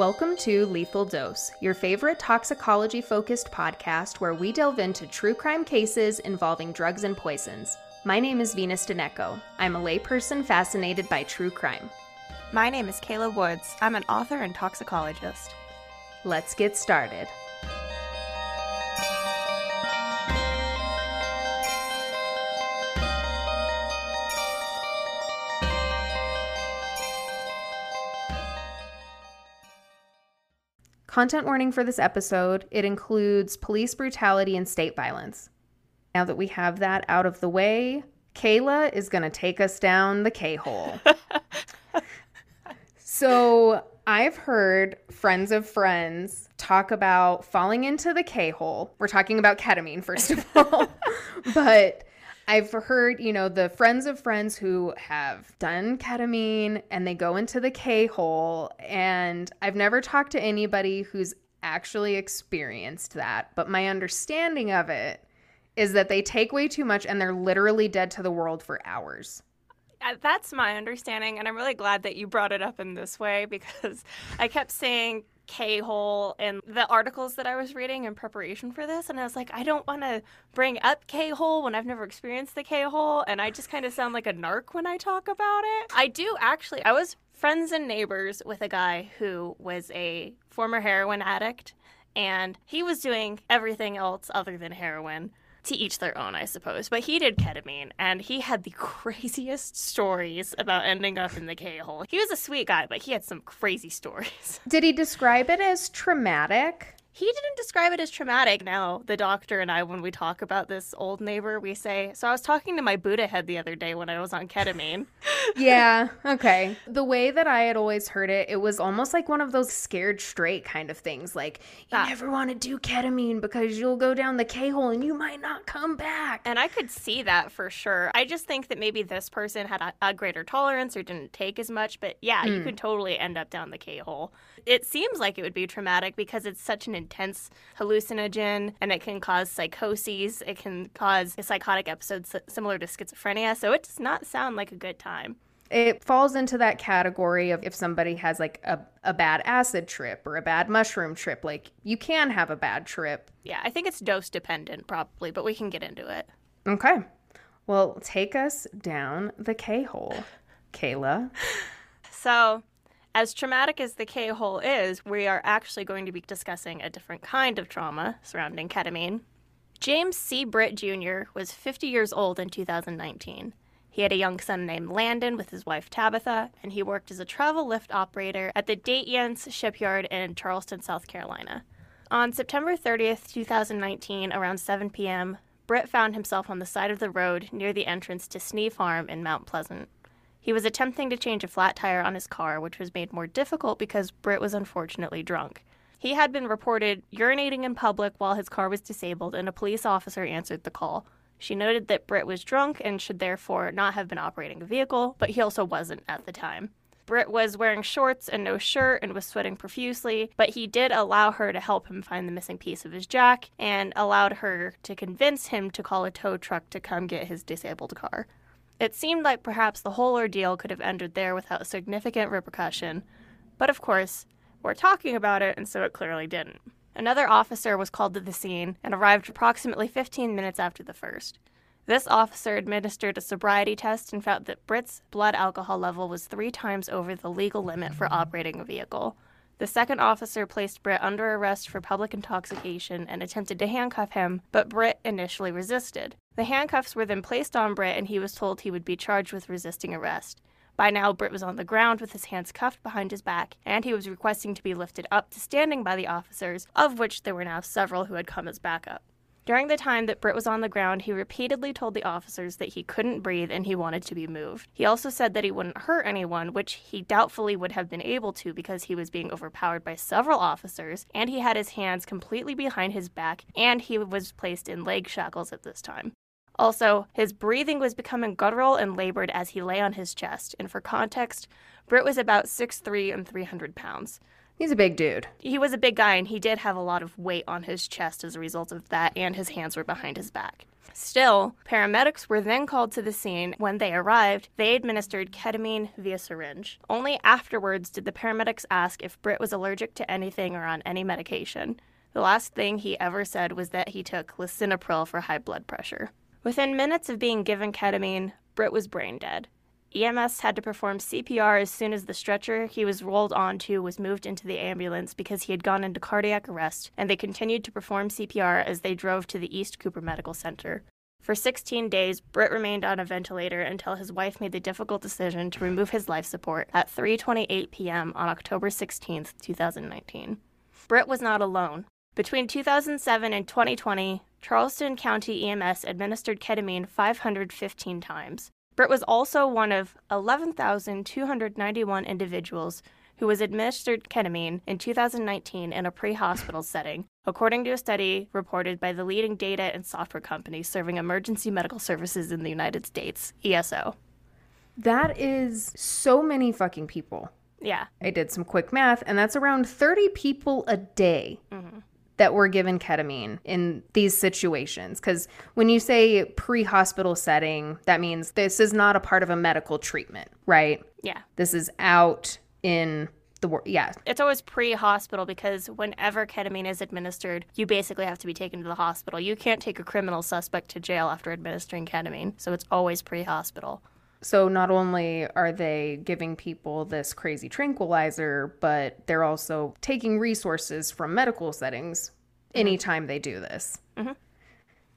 Welcome to Lethal Dose, your favorite toxicology focused podcast where we delve into true crime cases involving drugs and poisons. My name is Venus Deneco. I'm a layperson fascinated by true crime. My name is Kayla Woods. I'm an author and toxicologist. Let's get started. Content warning for this episode it includes police brutality and state violence. Now that we have that out of the way, Kayla is going to take us down the K hole. so, I've heard friends of friends talk about falling into the K hole. We're talking about ketamine, first of all. but I've heard, you know, the friends of friends who have done ketamine and they go into the K hole. And I've never talked to anybody who's actually experienced that. But my understanding of it is that they take way too much and they're literally dead to the world for hours. Uh, That's my understanding, and I'm really glad that you brought it up in this way because I kept saying K hole in the articles that I was reading in preparation for this, and I was like, I don't want to bring up K hole when I've never experienced the K hole, and I just kind of sound like a narc when I talk about it. I do actually. I was friends and neighbors with a guy who was a former heroin addict, and he was doing everything else other than heroin to each their own, I suppose. But he did ketamine, and he had the craziest stories about ending up in the K hole. He was a sweet guy, but he had some crazy stories. Did he describe it as traumatic? He didn't describe it as traumatic. Now, the doctor and I, when we talk about this old neighbor, we say, So I was talking to my Buddha head the other day when I was on ketamine. yeah, okay. The way that I had always heard it, it was almost like one of those scared straight kind of things. Like, you Ah. never want to do ketamine because you'll go down the K hole and you might not come back. And I could see that for sure. I just think that maybe this person had a, a greater tolerance or didn't take as much. But yeah, you could totally end up down the K hole. It seems like it would be traumatic because it's such an intense hallucinogen and it can cause psychoses. It can cause psychotic episodes similar to schizophrenia. So it does not sound like a good time. It falls into that category of if somebody has like a, a bad acid trip or a bad mushroom trip, like you can have a bad trip. Yeah, I think it's dose dependent probably, but we can get into it. Okay. Well, take us down the K hole, Kayla. So, as traumatic as the K hole is, we are actually going to be discussing a different kind of trauma surrounding ketamine. James C. Britt Jr. was 50 years old in 2019. He had a young son named Landon with his wife Tabitha, and he worked as a travel lift operator at the Date shipyard in Charleston, South Carolina. On September 30th, 2019, around 7 p.m., Britt found himself on the side of the road near the entrance to Snee Farm in Mount Pleasant. He was attempting to change a flat tire on his car, which was made more difficult because Britt was unfortunately drunk. He had been reported urinating in public while his car was disabled, and a police officer answered the call. She noted that Britt was drunk and should therefore not have been operating a vehicle, but he also wasn't at the time. Britt was wearing shorts and no shirt and was sweating profusely, but he did allow her to help him find the missing piece of his jack and allowed her to convince him to call a tow truck to come get his disabled car. It seemed like perhaps the whole ordeal could have ended there without significant repercussion, but of course, we're talking about it, and so it clearly didn't. Another officer was called to the scene and arrived approximately 15 minutes after the first. This officer administered a sobriety test and found that Britt's blood alcohol level was three times over the legal limit for operating a vehicle. The second officer placed Britt under arrest for public intoxication and attempted to handcuff him, but Britt initially resisted. The handcuffs were then placed on Britt, and he was told he would be charged with resisting arrest. By now, Britt was on the ground with his hands cuffed behind his back, and he was requesting to be lifted up to standing by the officers, of which there were now several who had come as backup. During the time that Britt was on the ground, he repeatedly told the officers that he couldn't breathe and he wanted to be moved. He also said that he wouldn't hurt anyone, which he doubtfully would have been able to because he was being overpowered by several officers, and he had his hands completely behind his back, and he was placed in leg shackles at this time. Also, his breathing was becoming guttural and labored as he lay on his chest, and for context, Britt was about 6'3 and 300 pounds. He's a big dude. He was a big guy and he did have a lot of weight on his chest as a result of that, and his hands were behind his back. Still, paramedics were then called to the scene. When they arrived, they administered ketamine via syringe. Only afterwards did the paramedics ask if Britt was allergic to anything or on any medication. The last thing he ever said was that he took lisinopril for high blood pressure. Within minutes of being given ketamine, Britt was brain dead. EMS had to perform CPR as soon as the stretcher he was rolled onto was moved into the ambulance because he had gone into cardiac arrest, and they continued to perform CPR as they drove to the East Cooper Medical Center. For 16 days, Britt remained on a ventilator until his wife made the difficult decision to remove his life support at 3:28 p.m. on October 16, 2019. Britt was not alone. Between 2007 and 2020, Charleston County EMS administered ketamine 515 times. Britt was also one of 11,291 individuals who was administered ketamine in 2019 in a pre hospital setting, according to a study reported by the leading data and software company serving emergency medical services in the United States, ESO. That is so many fucking people. Yeah. I did some quick math, and that's around 30 people a day mm-hmm. That were given ketamine in these situations. Because when you say pre hospital setting, that means this is not a part of a medical treatment, right? Yeah. This is out in the world. Yeah. It's always pre hospital because whenever ketamine is administered, you basically have to be taken to the hospital. You can't take a criminal suspect to jail after administering ketamine, so it's always pre hospital. So not only are they giving people this crazy tranquilizer, but they're also taking resources from medical settings mm-hmm. anytime they do this. Mm-hmm.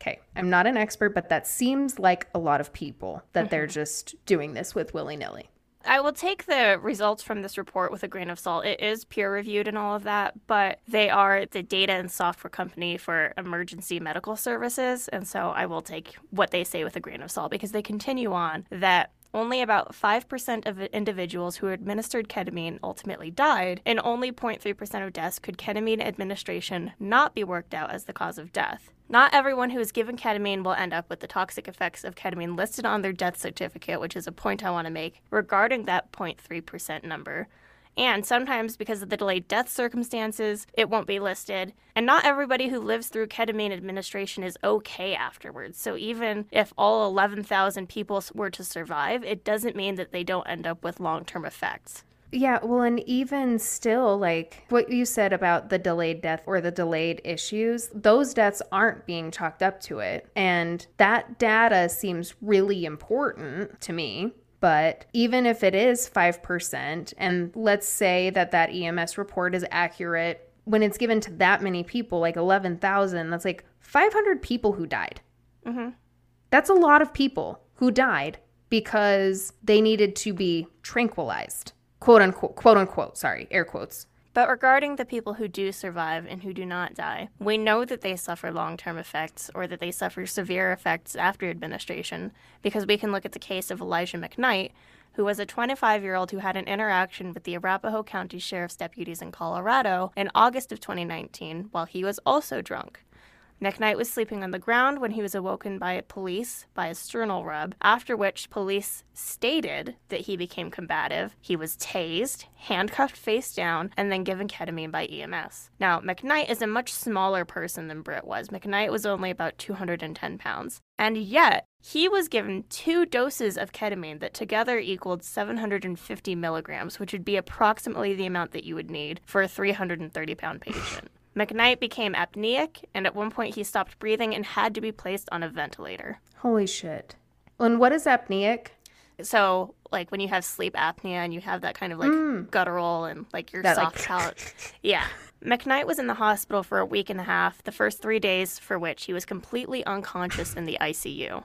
Okay, I'm not an expert, but that seems like a lot of people that they're mm-hmm. just doing this with willy nilly. I will take the results from this report with a grain of salt. It is peer reviewed and all of that, but they are the data and software company for emergency medical services. And so I will take what they say with a grain of salt because they continue on that only about 5% of individuals who administered ketamine ultimately died, and only 0.3% of deaths could ketamine administration not be worked out as the cause of death. Not everyone who is given ketamine will end up with the toxic effects of ketamine listed on their death certificate, which is a point I want to make regarding that 0.3% number. And sometimes, because of the delayed death circumstances, it won't be listed. And not everybody who lives through ketamine administration is okay afterwards. So even if all 11,000 people were to survive, it doesn't mean that they don't end up with long term effects. Yeah, well, and even still, like what you said about the delayed death or the delayed issues, those deaths aren't being chalked up to it. And that data seems really important to me. But even if it is 5%, and let's say that that EMS report is accurate, when it's given to that many people, like 11,000, that's like 500 people who died. Mm-hmm. That's a lot of people who died because they needed to be tranquilized. Quote unquote, quote unquote, sorry, air quotes. But regarding the people who do survive and who do not die, we know that they suffer long term effects or that they suffer severe effects after administration because we can look at the case of Elijah McKnight, who was a 25 year old who had an interaction with the Arapahoe County Sheriff's deputies in Colorado in August of 2019 while he was also drunk. McKnight was sleeping on the ground when he was awoken by police by a sternal rub, after which police stated that he became combative. He was tased, handcuffed face down, and then given ketamine by EMS. Now, McKnight is a much smaller person than Britt was. McKnight was only about 210 pounds. And yet, he was given two doses of ketamine that together equaled 750 milligrams, which would be approximately the amount that you would need for a 330 pound patient. McKnight became apneic, and at one point he stopped breathing and had to be placed on a ventilator. Holy shit. And what is apneic? So, like when you have sleep apnea and you have that kind of like hmm. guttural and like your That, like, soft palate. yeah. McKnight was in the hospital for a week and a half, the first three days for which he was completely unconscious in the ICU.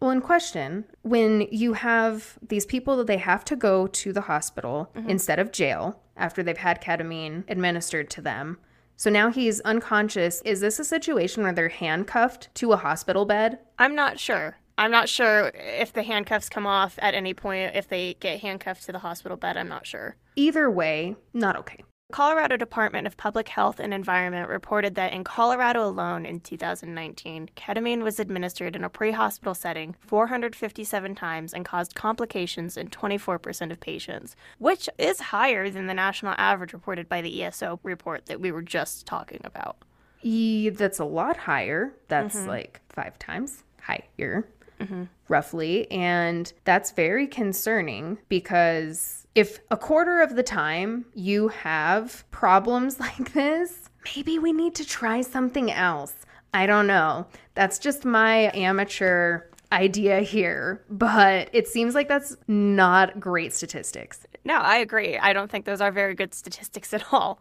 Well, in question, when you have these people that they have to go to the hospital mm-hmm. instead of jail after they've had ketamine administered to them. So now he's unconscious. Is this a situation where they're handcuffed to a hospital bed? I'm not sure. I'm not sure if the handcuffs come off at any point, if they get handcuffed to the hospital bed. I'm not sure. Either way, not okay. Colorado Department of Public Health and Environment reported that in Colorado alone in 2019, ketamine was administered in a pre hospital setting 457 times and caused complications in 24% of patients, which is higher than the national average reported by the ESO report that we were just talking about. E, that's a lot higher. That's mm-hmm. like five times higher, mm-hmm. roughly. And that's very concerning because if a quarter of the time you have problems like this, maybe we need to try something else. I don't know. That's just my amateur idea here, but it seems like that's not great statistics. No, I agree. I don't think those are very good statistics at all.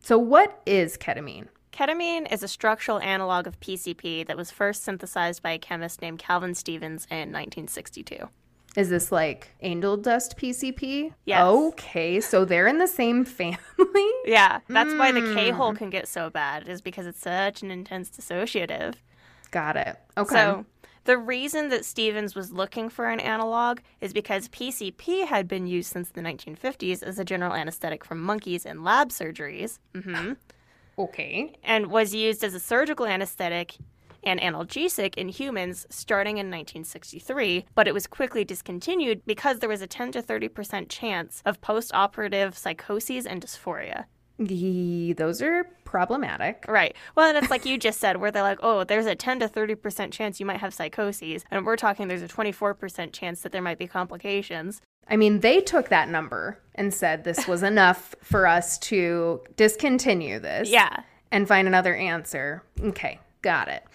So, what is ketamine? Ketamine is a structural analog of PCP that was first synthesized by a chemist named Calvin Stevens in 1962. Is this like angel dust PCP? Yes. Okay, so they're in the same family. Yeah, that's why the K hole can get so bad, is because it's such an intense dissociative. Got it. Okay. So, the reason that Stevens was looking for an analog is because PCP had been used since the 1950s as a general anesthetic for monkeys in lab surgeries hmm okay. and was used as a surgical anesthetic and analgesic in humans starting in 1963, but it was quickly discontinued because there was a 10 to 30% chance of post operative psychoses and dysphoria. The, those are problematic. Right. Well, and it's like you just said, where they're like, oh, there's a 10 to 30% chance you might have psychoses. And we're talking there's a 24% chance that there might be complications. I mean, they took that number and said this was enough for us to discontinue this. Yeah. And find another answer. Okay, got it.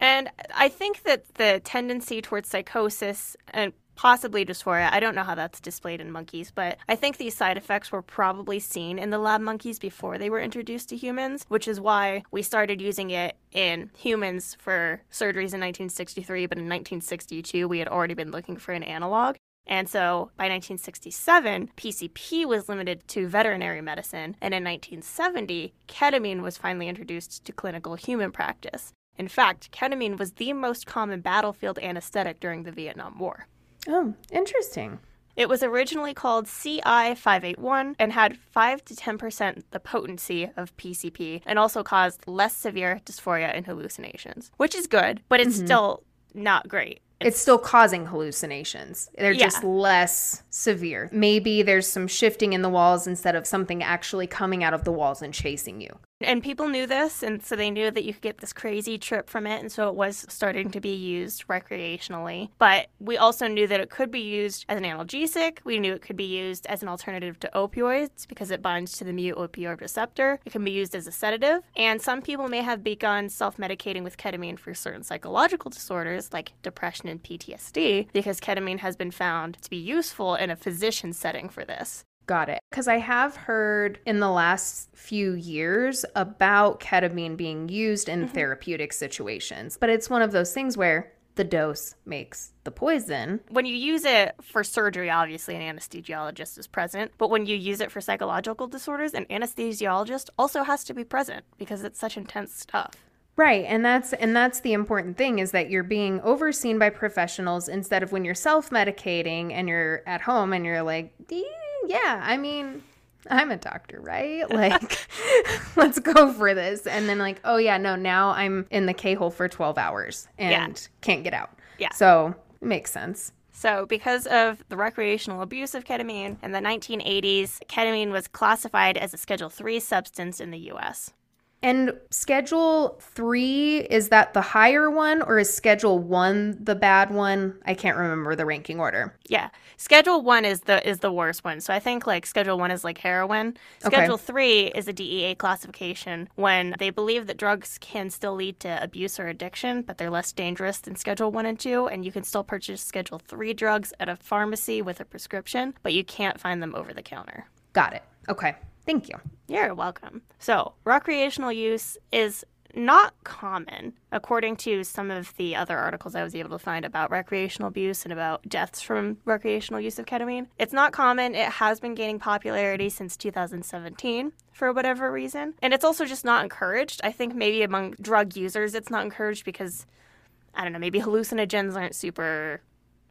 And I think that the tendency towards psychosis and possibly dysphoria, I don't know how that's displayed in monkeys, but I think these side effects were probably seen in the lab monkeys before they were introduced to humans, which is why we started using it in humans for surgeries in 1963, but in 1962 we had already been looking for an analog. And so by 1967, PCP was limited to veterinary medicine, and in 1970, ketamine was finally introduced to clinical human practice. In fact, ketamine was the most common battlefield anesthetic during the Vietnam War. Oh, interesting. It was originally called CI581 and had 5 to 10% the potency of PCP and also caused less severe dysphoria and hallucinations, which is good, but it's mm-hmm. still not great. It's still causing hallucinations. They're Yeah. just less severe. Maybe there's some shifting in the walls instead of something actually coming out of the walls and chasing you. And people knew this, and so they knew that you could get this crazy trip from it, and so it was starting to be used recreationally. But we also knew that it could be used as an analgesic. We knew it could be used as an alternative to opioids because it binds to the mu opioid receptor. It can be used as a sedative, and some people may have begun self medicating with ketamine for certain psychological disorders like depression and PTSD because ketamine has been found to be useful in a physician setting for this. Got it. Because I have heard in the last few years about ketamine being used in therapeutic situations, but it's one of those things where the dose makes the poison. when you use it for surgery, obviously an anesthesiologist is present, but when you use it for psychological disorders, an anesthesiologist also has to be present because it's such intense stuff. Right, and that's and that's the important thing is that you're being overseen by professionals instead of when you're self-medicating and you're at home and you're like, "Eh, yeah, I mean, I'm a doctor, right? Like, let's go for this. And then like, oh yeah, no, now I'm in the K hole for 12 hours and Yeah. can't get out. Yeah. So it makes sense. So, because of the recreational abuse of ketamine in the 1980s, ketamine was classified as a Schedule 3 substance in the US. And schedule three, is that the higher one or is schedule one the bad one? I can't remember the ranking order. Yeah, Schedule 1 is the is the worst one. So I think like Schedule 1 is like heroin. Okay. Schedule 3 is a DEA classification when they believe that drugs can still lead to abuse or addiction, but they're less dangerous than Schedule 1 and 2 and you can still purchase Schedule 3 drugs at a pharmacy with a prescription, but you can't find them over the counter. Got it. Okay. Thank you. You're welcome. So, recreational use is not common, according to some of the other articles I was able to find about recreational abuse and about deaths from recreational use of ketamine. It's not common. It has been gaining popularity since 2017 for whatever reason. And it's also just not encouraged. I think maybe among drug users, it's not encouraged because, I don't know, maybe hallucinogens aren't super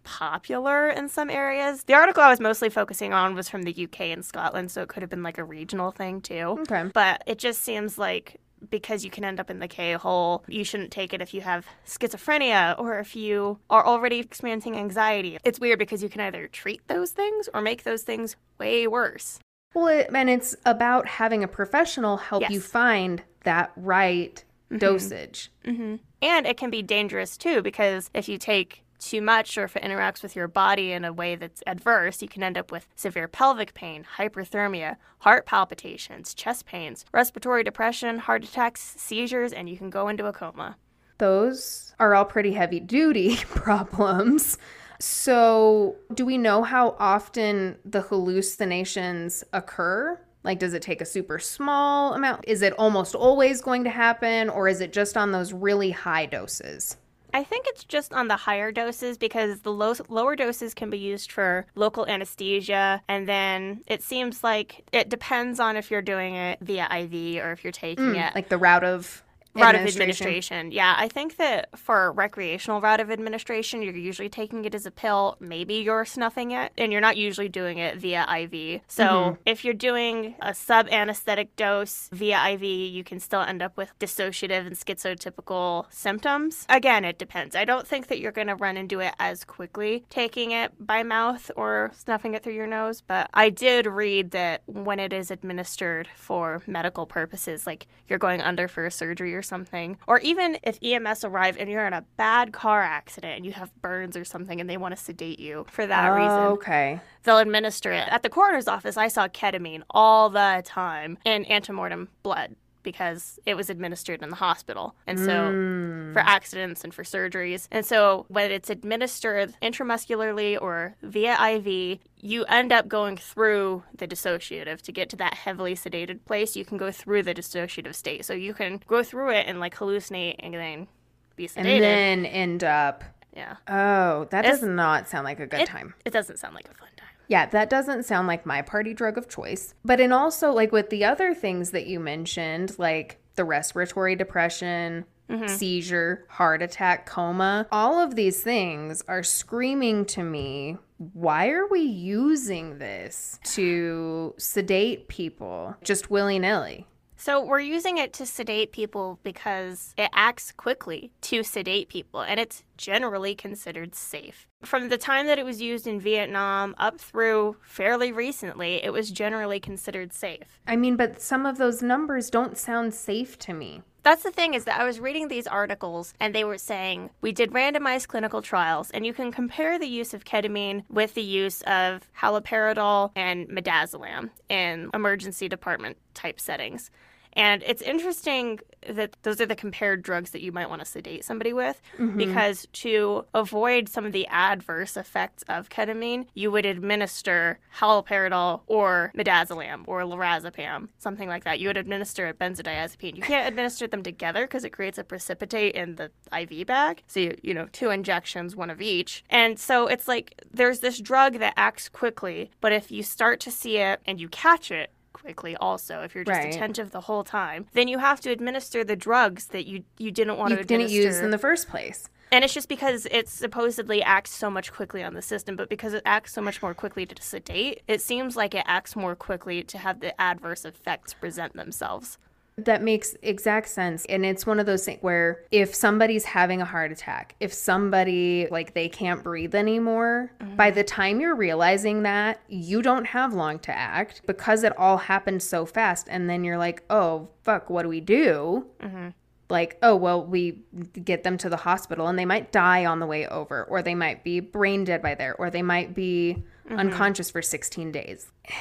popular in some areas. The article I was mostly focusing on was from the UK and Scotland, so it could have been like a regional thing too. Okay. But it just seems like because you can end up in the K hole, you shouldn't take it if you have schizophrenia or if you are already experiencing anxiety. It's weird because you can either treat those things or make those things way worse. Well, it, and it's about having a professional help you find that right dosage. hmm And it can be dangerous too because if you take too much or if it interacts with your body in a way that's adverse, you can end up with severe pelvic pain, hyperthermia, heart palpitations, chest pains, respiratory depression, heart attacks, seizures, and you can go into a coma. Those are all pretty heavy duty problems. So, do we know how often the hallucinations occur? Like, does it take a super small amount? Is it almost always going to happen, or is it just on those really high doses? I think it's just on the higher doses because the low, lower doses can be used for local anesthesia. And then it seems like it depends on if you're doing it via IV or if you're taking mm, it Like the route of route of administration? Yeah, I think that for recreational route of administration, you're usually taking it as a pill. Maybe you're snuffing it, and you're not usually doing it via IV. So Mm-hmm. if you're doing a sub anesthetic dose via IV, you can still end up with dissociative and schizotypical symptoms. Again, it depends. I don't think that you're going to run into it as quickly taking it by mouth or snuffing it through your nose, but I did read that when it is administered for medical purposes, like you're going under for a surgery or something, or even if EMS arrive and you're in a bad car accident and you have burns or something and they want to sedate you for that Oh, reason, okay. they'll administer it. At the coroner's office, I saw ketamine all the time in antemortem blood because it was administered in the hospital. And so mm. for accidents and for surgeries. And so when it's administered intramuscularly or via IV, you end up going through the dissociative to get to that heavily sedated place. You can go through the dissociative state. So you can go through it and like hallucinate and then be sedated. And then end up. yeah. Oh, that It's- does not sound like a good It, time. it doesn't sound like a fun time. Yeah, that doesn't sound like my party drug of choice. But and also like with the other things that you mentioned, like the respiratory depression, mm-hmm. seizure, heart attack, coma, all of these things are screaming to me, why are we using this to sedate people just willy-nilly? So we're using it to sedate people because it acts quickly to sedate people and it's generally considered safe. From the time that it was used in Vietnam up through fairly recently, it was generally considered safe. I mean, but some of those numbers don't sound safe to me. That's the thing is that I was reading these articles and they were saying we did randomized clinical trials and you can compare the use of ketamine with the use of haloperidol and midazolam in emergency department type settings. And it's interesting that those are the compared drugs that you might want to sedate somebody with mm-hmm. because to avoid some of the adverse effects of ketamine, you would administer haloperidol or midazolam or lorazepam, something like that. You would administer a benzodiazepine. You can't administer them together because it creates a precipitate in the IV bag. So, you, you know, two injections, one of each. And so it's like there's this drug that acts quickly, but if you start to see it and you catch it, quickly also if you're just Right. attentive the whole time then you have to administer the drugs that you you didn't want You to didn't administer use in the first place. and it's just because it supposedly acts so much quickly on the system, but because it acts so much more quickly to sedate, it seems like it acts more quickly to have the adverse effects present themselves. That makes exact sense. And it's one of those things where if somebody's having a heart attack, if somebody like they can't breathe anymore, by mm-hmm. the time you're realizing that, you don't have long to act because it all happened so fast. And then you're like, oh, fuck, what do we do? Mm-hmm. Like, oh, well, we get them to the hospital and they might die on the way over, or they might be brain dead by there, or they might be mm-hmm. unconscious for 16 days.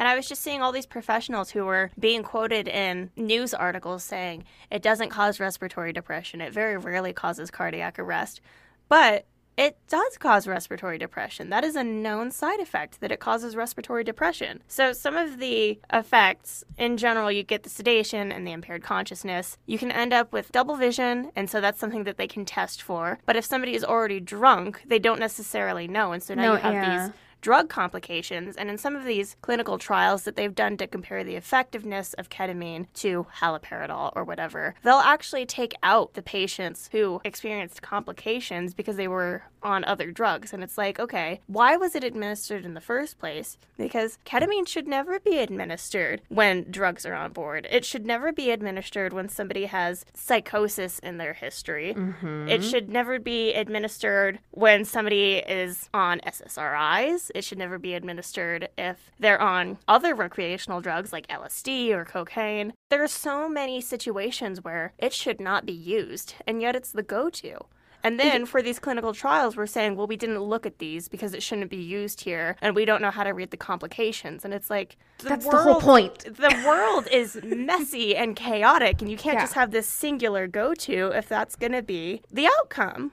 And I was just seeing all these professionals who were being quoted in news articles saying it doesn't cause respiratory depression. It very rarely causes cardiac arrest. But it does cause respiratory depression. That is a known side effect that it causes respiratory depression. So, some of the effects in general, you get the sedation and the impaired consciousness. You can end up with double vision, and so that's something that they can test for. But if somebody is already drunk, they don't necessarily know. And so now No, you have yeah. these drug complications. And in some of these clinical trials that they've done to compare the effectiveness of ketamine to haloperidol or whatever, they'll actually take out the patients who experienced complications because they were on other drugs. And it's like, okay, why was it administered in the first place? Because ketamine should never be administered when drugs are on board. It should never be administered when somebody has psychosis in their history. Mm-hmm. It should never be administered when somebody is on SSRIs. It should never be administered if they're on other recreational drugs like LSD or cocaine. There are so many situations where it should not be used, and yet it's the go to. And then for these clinical trials, we're saying, well, we didn't look at these because it shouldn't be used here, and we don't know how to read the complications. And it's like the that's world, the whole point. The world is messy and chaotic, and you can't yeah. just have this singular go-to if that's going to be the outcome.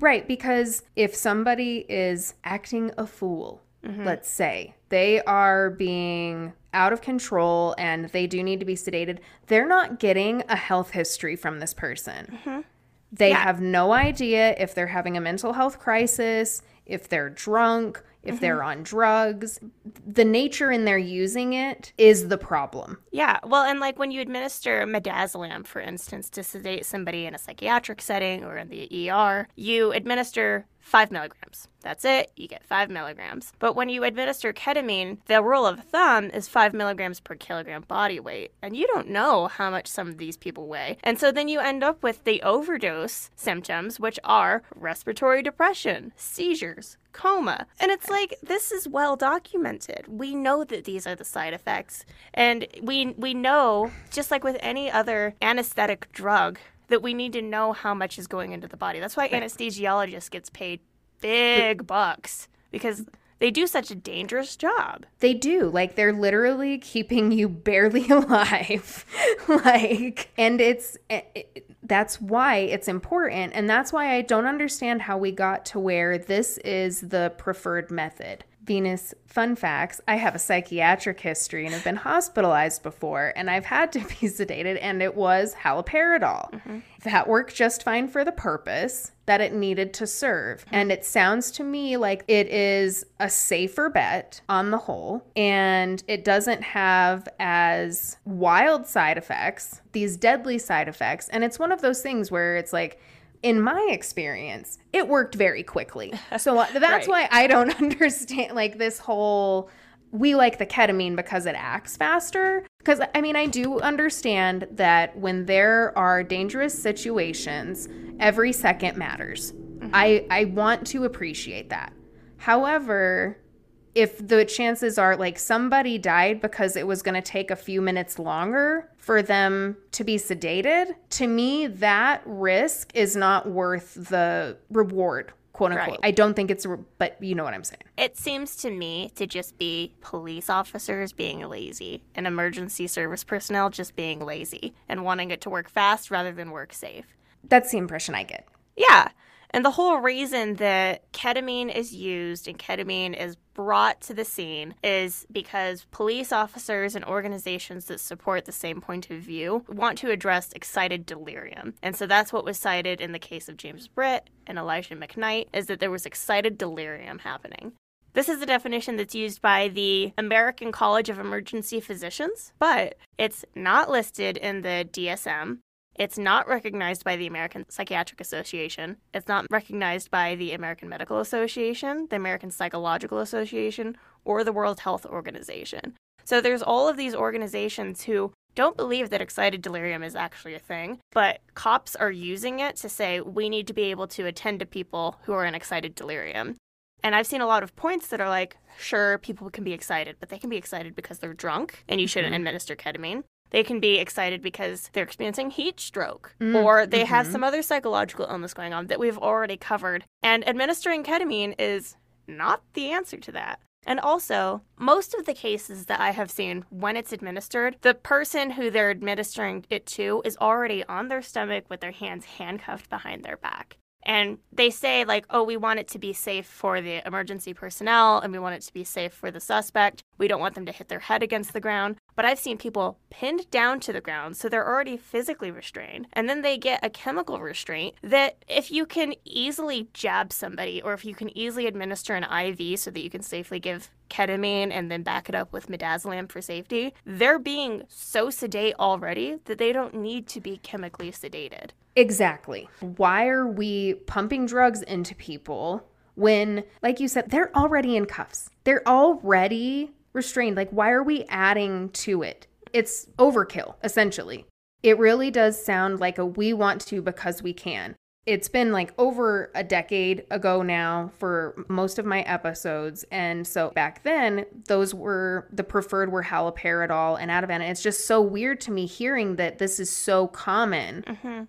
Right, because if somebody is acting a fool, mm-hmm. let's say they are being out of control and they do need to be sedated, they're not getting a health history from this person. Mm-hmm. They yeah. have no idea if they're having a mental health crisis, if they're drunk, if mm-hmm. they're on drugs. The nature in their using it is the problem. Yeah. Well, and like when you administer midazolam, for instance, to sedate somebody in a psychiatric setting or in the ER, you administer five milligrams. That's it. You get five milligrams. But when you administer ketamine, the rule of thumb is five milligrams per kilogram body weight. And you don't know how much some of these people weigh. And so then you end up with the overdose symptoms, which are respiratory depression, seizures, coma. And it's like this is well documented. We know that these are the side effects. And we we know just like with any other anesthetic drug that we need to know how much is going into the body. That's why anesthesiologists gets paid big bucks because they do such a dangerous job. They do. Like they're literally keeping you barely alive. like and it's it, that's why it's important and that's why I don't understand how we got to where this is the preferred method. Venus, fun facts I have a psychiatric history and have been hospitalized before, and I've had to be sedated, and it was haloperidol. Mm-hmm. That worked just fine for the purpose that it needed to serve. Mm-hmm. And it sounds to me like it is a safer bet on the whole, and it doesn't have as wild side effects, these deadly side effects. And it's one of those things where it's like, in my experience, it worked very quickly. So that's right. why I don't understand like this whole we like the ketamine because it acts faster. Because I mean, I do understand that when there are dangerous situations, every second matters. Mm-hmm. I I want to appreciate that. However, if the chances are like somebody died because it was going to take a few minutes longer for them to be sedated, to me, that risk is not worth the reward. Quote unquote. Right. I don't think it's, but you know what I'm saying. It seems to me to just be police officers being lazy and emergency service personnel just being lazy and wanting it to work fast rather than work safe. That's the impression I get. Yeah. And the whole reason that ketamine is used and ketamine is brought to the scene is because police officers and organizations that support the same point of view want to address excited delirium. And so that's what was cited in the case of James Britt and Elijah McKnight is that there was excited delirium happening. This is a definition that's used by the American College of Emergency Physicians, but it's not listed in the DSM. It's not recognized by the American Psychiatric Association. It's not recognized by the American Medical Association, the American Psychological Association, or the World Health Organization. So there's all of these organizations who don't believe that excited delirium is actually a thing, but cops are using it to say we need to be able to attend to people who are in excited delirium. And I've seen a lot of points that are like, sure, people can be excited, but they can be excited because they're drunk and you shouldn't mm-hmm. administer ketamine they can be excited because they're experiencing heat stroke mm, or they mm-hmm. have some other psychological illness going on that we've already covered. And administering ketamine is not the answer to that. And also, most of the cases that I have seen when it's administered, the person who they're administering it to is already on their stomach with their hands handcuffed behind their back. And they say, like, oh, we want it to be safe for the emergency personnel and we want it to be safe for the suspect. We don't want them to hit their head against the ground. But I've seen people pinned down to the ground, so they're already physically restrained. And then they get a chemical restraint that, if you can easily jab somebody or if you can easily administer an IV so that you can safely give ketamine and then back it up with midazolam for safety, they're being so sedate already that they don't need to be chemically sedated. Exactly. Why are we pumping drugs into people when, like you said, they're already in cuffs? They're already restrained. Like, why are we adding to it? It's overkill, essentially. It really does sound like a we want to because we can. It's been like over a decade ago now for most of my episodes. And so back then, those were the preferred were haloperidol and Ativan. And it's just so weird to me hearing that this is so common Mm-hmm.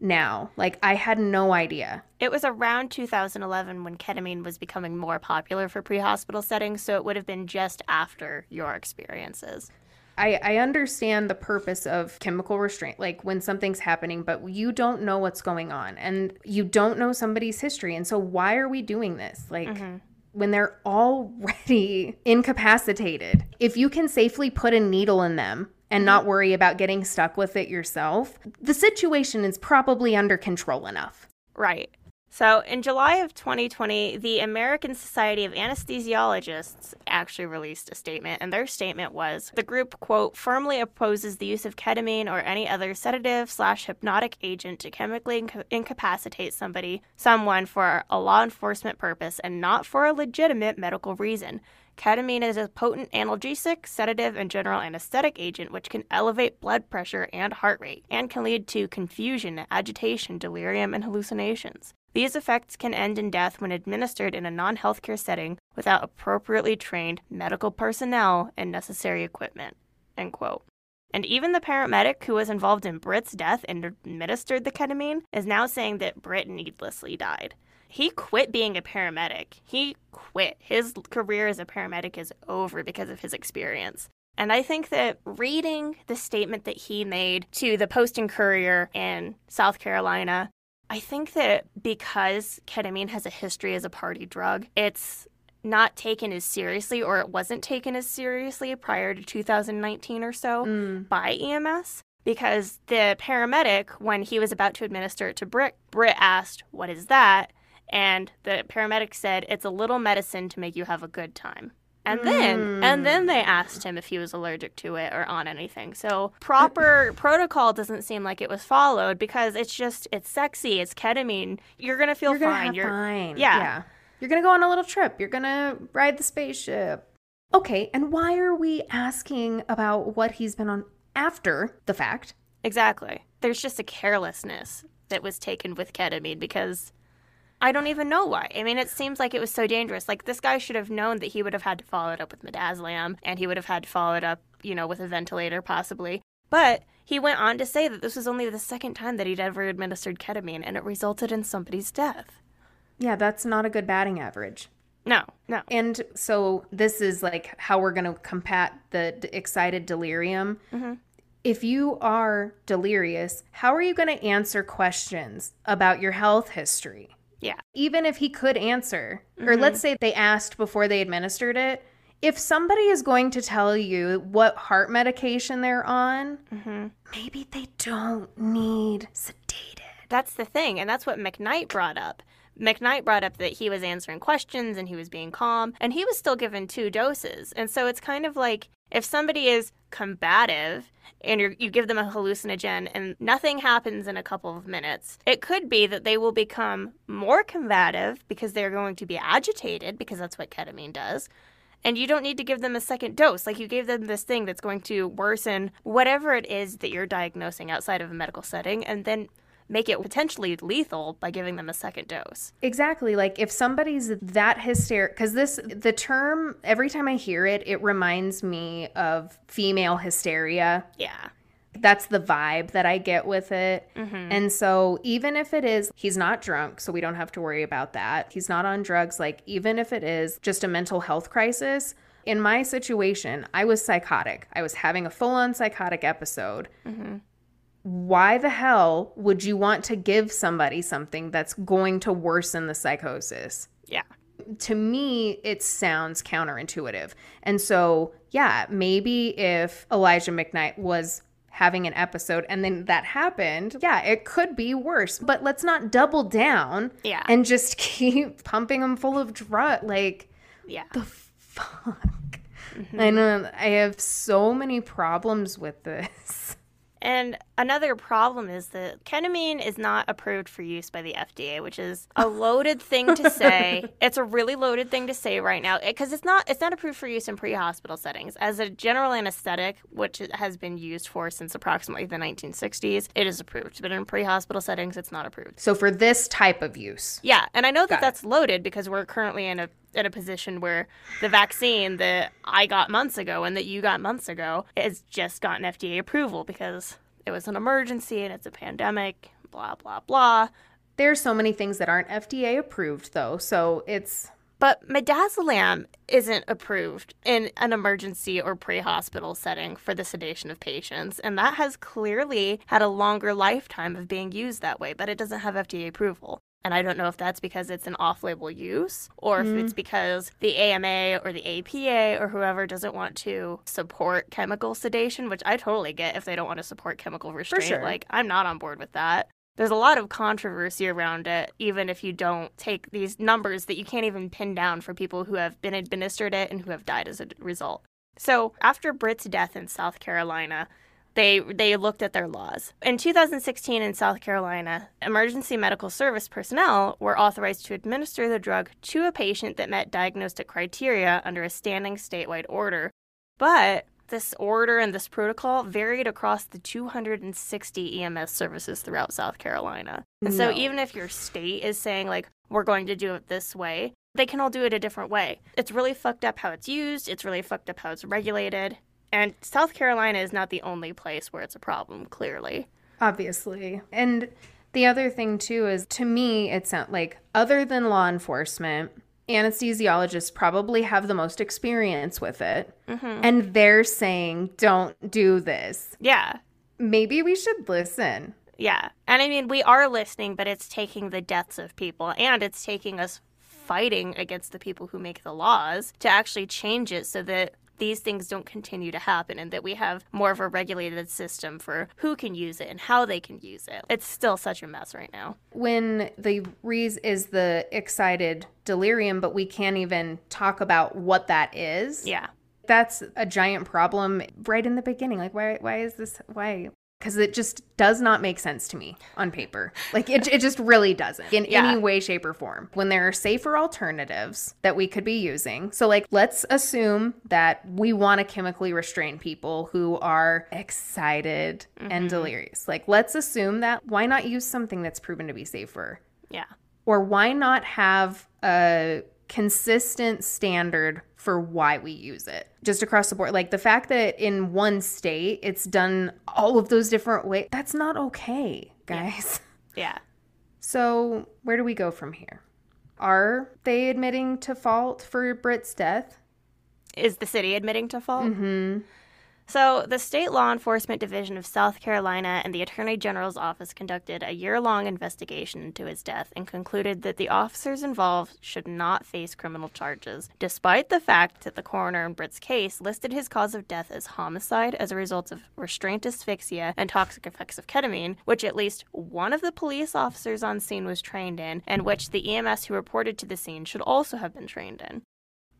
Now. Like, I had no idea. It was around 2011 when ketamine was becoming more popular for pre hospital settings, so it would have been just after your experiences. I, I understand the purpose of chemical restraint, like when something's happening, but you don't know what's going on and you don't know somebody's history. And so, why are we doing this? Like, mm-hmm. when they're already incapacitated, if you can safely put a needle in them and not mm-hmm. worry about getting stuck with it yourself, the situation is probably under control enough. Right. So, in July of 2020, the American Society of Anesthesiologists actually released a statement, and their statement was the group, quote, firmly opposes the use of ketamine or any other sedative slash hypnotic agent to chemically inca- incapacitate somebody, someone for a law enforcement purpose and not for a legitimate medical reason. Ketamine is a potent analgesic, sedative, and general anesthetic agent which can elevate blood pressure and heart rate and can lead to confusion, agitation, delirium, and hallucinations. These effects can end in death when administered in a non healthcare setting without appropriately trained medical personnel and necessary equipment. And even the paramedic who was involved in Britt's death and administered the ketamine is now saying that Britt needlessly died. He quit being a paramedic. He quit. His career as a paramedic is over because of his experience. And I think that reading the statement that he made to the Post and Courier in South Carolina, I think that because ketamine has a history as a party drug, it's not taken as seriously, or it wasn't taken as seriously prior to 2019 or so mm. by EMS. Because the paramedic, when he was about to administer it to Britt, Britt asked, What is that? And the paramedic said, It's a little medicine to make you have a good time. And then, and then they hmm. asked him if he was allergic to it or on anything. So proper protocol doesn't seem like it was followed because it's just it's sexy, it's ketamine. You're gonna feel You're gonna fine. have You're fine. Yeah. yeah. You're gonna go on a little trip. You're gonna ride the spaceship. Okay, and why are we asking about what he's been on after the fact? exactly. There's just a carelessness that was taken with ketamine because I don't even know why. I mean, it seems like it was so dangerous. Like this guy should have known that he would have had to follow it up with midazolam, and he would have had to follow it up, you know, with a ventilator possibly. But he went on to say that this was only the second time that he'd ever administered ketamine, and it resulted in somebody's death. Yeah, that's not a good batting average. No, no. And so this is like how we're going to combat the d- excited delirium. Mm-hmm. If you are delirious, how are you going to answer questions about your health history? Yeah. Even if he could answer, or mm-hmm. let's say they asked before they administered it, if somebody is going to tell you what heart medication they're on, mm-hmm. maybe they don't need sedated. That's the thing, and that's what McKnight brought up. McKnight brought up that he was answering questions and he was being calm, and he was still given two doses. And so it's kind of like if somebody is combative and you give them a hallucinogen and nothing happens in a couple of minutes, it could be that they will become more combative because they're going to be agitated because that's what ketamine does. And you don't need to give them a second dose. Like you gave them this thing that's going to worsen whatever it is that you're diagnosing outside of a medical setting and then make it potentially lethal by giving them a second dose. Exactly. Like if somebody's that hysterical, because this, the term, every time I hear it, it reminds me of female hysteria. Yeah. That's the vibe that I get with it. Mm-hmm. And so even if it is, he's not drunk, so we don't have to worry about that. He's not on drugs. Like even if it is just a mental health crisis, in my situation, I was psychotic. I was having a full on psychotic episode. Mm-hmm. Why the hell would you want to give somebody something that's going to worsen the psychosis? Yeah. to me, it sounds counterintuitive. And so, yeah, maybe if Elijah McKnight was having an episode and then that happened, yeah, it could be worse. But let's not double down Yeah. and just keep pumping them full of drug. Like, yeah. the fuck? I know I have so many problems with this. And another problem is that ketamine is not approved for use by the FDA, which is a loaded thing to say. it's a really loaded thing to say right now because it's not it's not approved for use in pre-hospital settings as a general anesthetic, which it has been used for since approximately the 1960s. It is approved, but in pre-hospital settings, it's not approved. So for this type of use, Yeah, and I know that Got it. that's loaded because we're currently in a in a position where the vaccine that I got months ago and that you got months ago has just gotten FDA approval because it was an emergency and it's a pandemic, blah blah blah. there's so many things that aren't FDA approved though. So it's But midazolam isn't approved in an emergency or pre-hospital setting for the sedation of patients, and that has clearly had a longer lifetime of being used that way, but it doesn't have FDA approval. And I don't know if that's because it's an off label use or if mm-hmm. it's because the AMA or the APA or whoever doesn't want to support chemical sedation, which I totally get if they don't want to support chemical restraint. sure. Like, I'm not on board with that. There's a lot of controversy around it, even if you don't take these numbers that you can't even pin down for people who have been administered it and who have died as a result. So, after Britt's death in South Carolina, they they looked at their laws. In 2016 in South Carolina, emergency medical service personnel were authorized to administer the drug to a patient that met diagnostic criteria under a standing statewide order. But this order and this protocol varied across the 260 EMS services throughout South Carolina. And so even if your state is saying like we're going to do it this way, they can all do it a different way. It's really fucked up how it's used, it's really fucked up how it's regulated. And South Carolina is not the only place where it's a problem, clearly. obviously. And the other thing too is to me it sounds like other than law enforcement, anesthesiologists probably have the most experience with it. Mm-hmm. And they're saying don't do this. Yeah. Maybe we should listen. Yeah. And I mean, we are listening, but it's taking the deaths of people and it's taking us fighting against the people who make the laws to actually change it so that these things don't continue to happen and that we have more of a regulated system for who can use it and how they can use it. It's still such a mess right now. when the Reese is the excited delirium, but we can't even talk about what that is. Yeah. That's a giant problem right in the beginning. Like, why? Why is this? Why? Because it just does not make sense to me on paper. Like, it, it just really doesn't in Yeah. any way, shape, or form. When there are safer alternatives that we could be using. So, like, let's assume that we want to chemically restrain people who are excited and mm-hmm. delirious. Like, let's assume that why not use something that's proven to be safer? Yeah. or why not have a consistent standard for why we use it just across the board like the fact that in one state it's done all of those different ways that's not okay guys Yeah. so where do we go from here are they admitting to fault for Britt's death Is the city admitting to fault? Mm-hmm. So, the State Law Enforcement Division of South Carolina and the Attorney General's office conducted a year long investigation into his death and concluded that the officers involved should not face criminal charges, despite the fact that the coroner in Britt's case listed his cause of death as homicide as a result of restraint asphyxia and toxic effects of ketamine, which at least one of the police officers on scene was trained in, and which the EMS who reported to the scene should also have been trained in.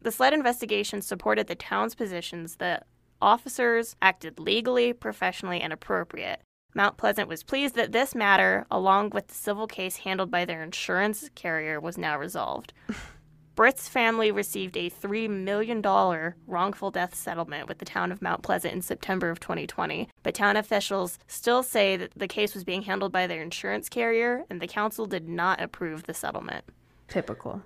The SLED investigation supported the town's positions that officers acted legally, professionally, and appropriate. Mount Pleasant was pleased that this matter, along with the civil case handled by their insurance carrier, was now resolved. Britt's family received a $3 million wrongful death settlement with the town of Mount Pleasant in September of 2020, but town officials still say that the case was being handled by their insurance carrier, and the council did not approve the settlement. typical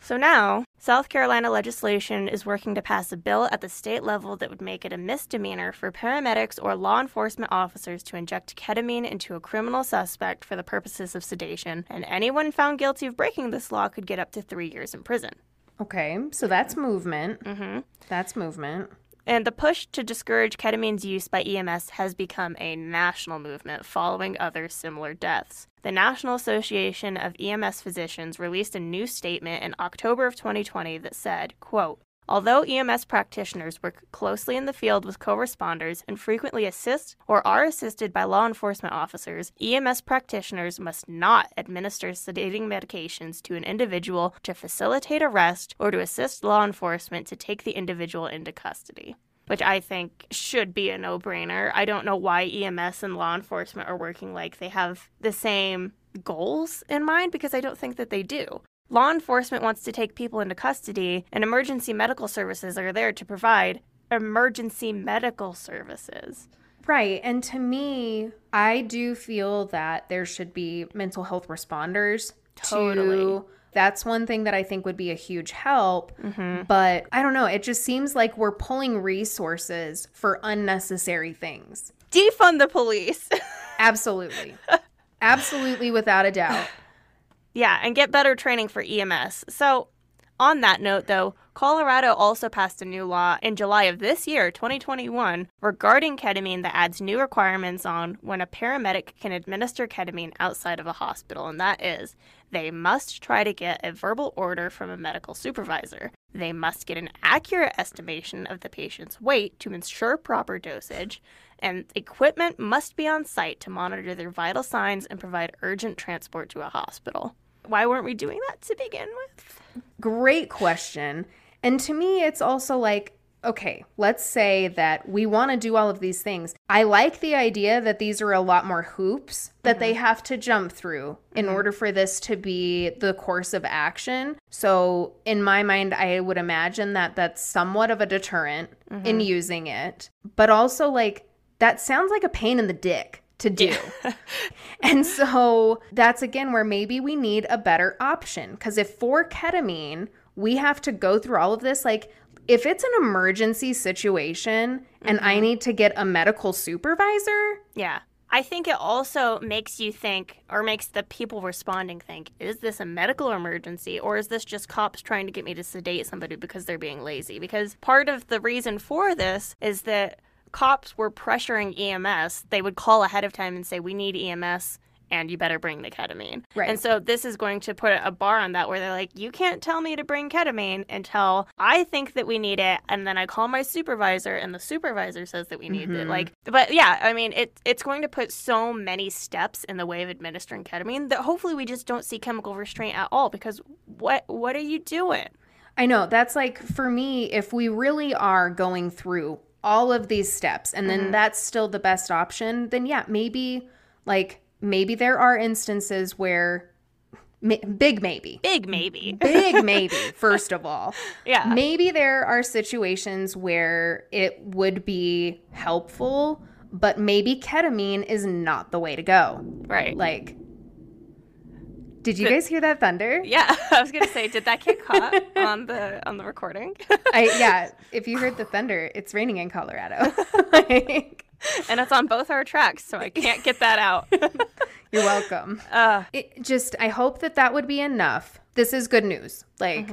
So now, South Carolina legislation is working to pass a bill at the state level that would make it a misdemeanor for paramedics or law enforcement officers to inject ketamine into a criminal suspect for the purposes of sedation, and anyone found guilty of breaking this law could get up to three years in prison. okay so that's movement. Hmm that's movement And the push to discourage ketamine's use by EMS has become a national movement following other similar deaths. The National Association of EMS Physicians released a new statement in October of 2020 that said, quote, Although EMS practitioners work closely in the field with co responders and frequently assist or are assisted by law enforcement officers, EMS practitioners must not administer sedating medications to an individual to facilitate arrest or to assist law enforcement to take the individual into custody. Which I think should be a no brainer. I don't know why EMS and law enforcement are working like they have the same goals in mind because I don't think that they do. Law enforcement wants to take people into custody, and emergency medical services are there to provide emergency medical services. Right. And to me, I do feel that there should be mental health responders Totally. to that's one thing that I think would be a huge help. Mm-hmm. But I don't know. It just seems like we're pulling resources for unnecessary things. Defund the police. Absolutely. Absolutely, without a doubt. Yeah, and get better training for EMS. So, on that note, though, Colorado also passed a new law in July of this year, 2021, regarding ketamine that adds new requirements on when a paramedic can administer ketamine outside of a hospital, and that is they must try to get a verbal order from a medical supervisor. They must get an accurate estimation of the patient's weight to ensure proper dosage, and equipment must be on site to monitor their vital signs and provide urgent transport to a hospital. Why weren't we doing that to begin with? Great question. And to me, it's also like, okay, let's say that we want to do all of these things. I like the idea that these are a lot more hoops that they mm-hmm. have to jump through in mm-hmm. order for this to be the course of action. So, in my mind, I would imagine that that's somewhat of a deterrent in mm-hmm. using it. But also, like, that sounds like a pain in the dick to do. and so that's again where maybe we need a better option. Because if for ketamine, we have to go through all of this, like if it's an emergency situation and I mm-hmm. need to get a medical supervisor, Yeah. I think it also makes you think, or makes the people responding think, is this a medical emergency, or is this just cops trying to get me to sedate somebody because they're being lazy? Because part of the reason for this is that cops were pressuring EMS. They would call ahead of time and say, We need EMS. And you better bring the ketamine. Right. And so this is going to put a bar on that where they're like, you can't tell me to bring ketamine until I think that we need it. And then I call my supervisor and the supervisor says that we need it. Mm-hmm. Like, but yeah, I mean, it, it's going to put so many steps in the way of administering ketamine that hopefully we just don't see chemical restraint at all because what, what are you doing? I know that's like for me, if we really are going through all of these steps and then mm-hmm. that's still the best option, then yeah, maybe like maybe there are instances where ma- big maybe. Big maybe. Big maybe, first of all. Yeah. Maybe there are situations where it would be helpful, but maybe ketamine is not the way to go. Right. Like, did you guys hear that thunder? yeah, I was gonna say, did that get caught on the on the recording? I yeah. If you heard the thunder, it's raining in Colorado. like, and it's on both our tracks, so I can't get that out. you're welcome. uh, It just I hope that that would be enough. This is good news. Like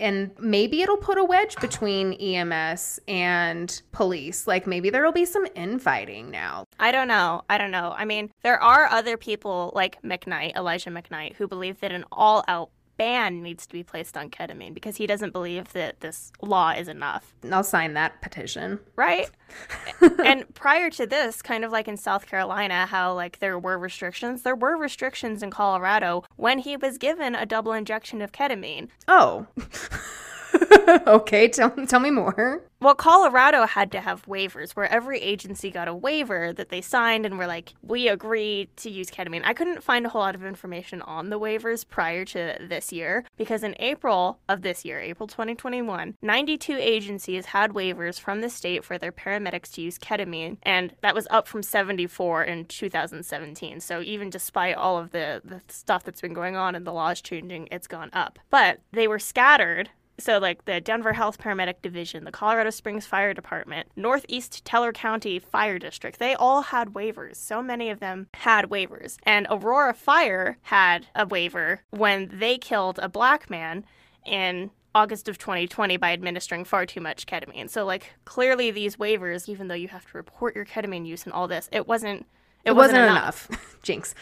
and maybe it'll put a wedge between EMS and police. Like maybe there'll be some infighting now. I don't know. I don't know. I mean, there are other people like McKnight, Elijah McKnight, who believe that an all-out ban needs to be placed on ketamine because he doesn't believe that this law is enough. I'll sign that petition. right? and prior to this, kind of like in South Carolina, how like there were restrictions, there were restrictions in Colorado when he was given a double injection of ketamine. Oh. okay, tell, tell me more. Well, Colorado had to have waivers where every agency got a waiver that they signed and were like, we agree to use ketamine. I couldn't find a whole lot of information on the waivers prior to this year because in April of this year, April 2021, 92 agencies had waivers from the state for their paramedics to use ketamine, and that was up from 74 in 2017. So even despite all of the, the stuff that's been going on and the laws changing, it's gone up. But they were scattered so, like the Denver Health Paramedic Division, the Colorado Springs Fire Department, Northeast Teller County Fire District, they all had waivers. So many of them had waivers. And Aurora Fire had a waiver when they killed a black man in August of 2020 by administering far too much ketamine. So, like, clearly these waivers, even though you have to report your ketamine use and all this, it wasn't. It, It wasn't, wasn't enough. enough. Jinx.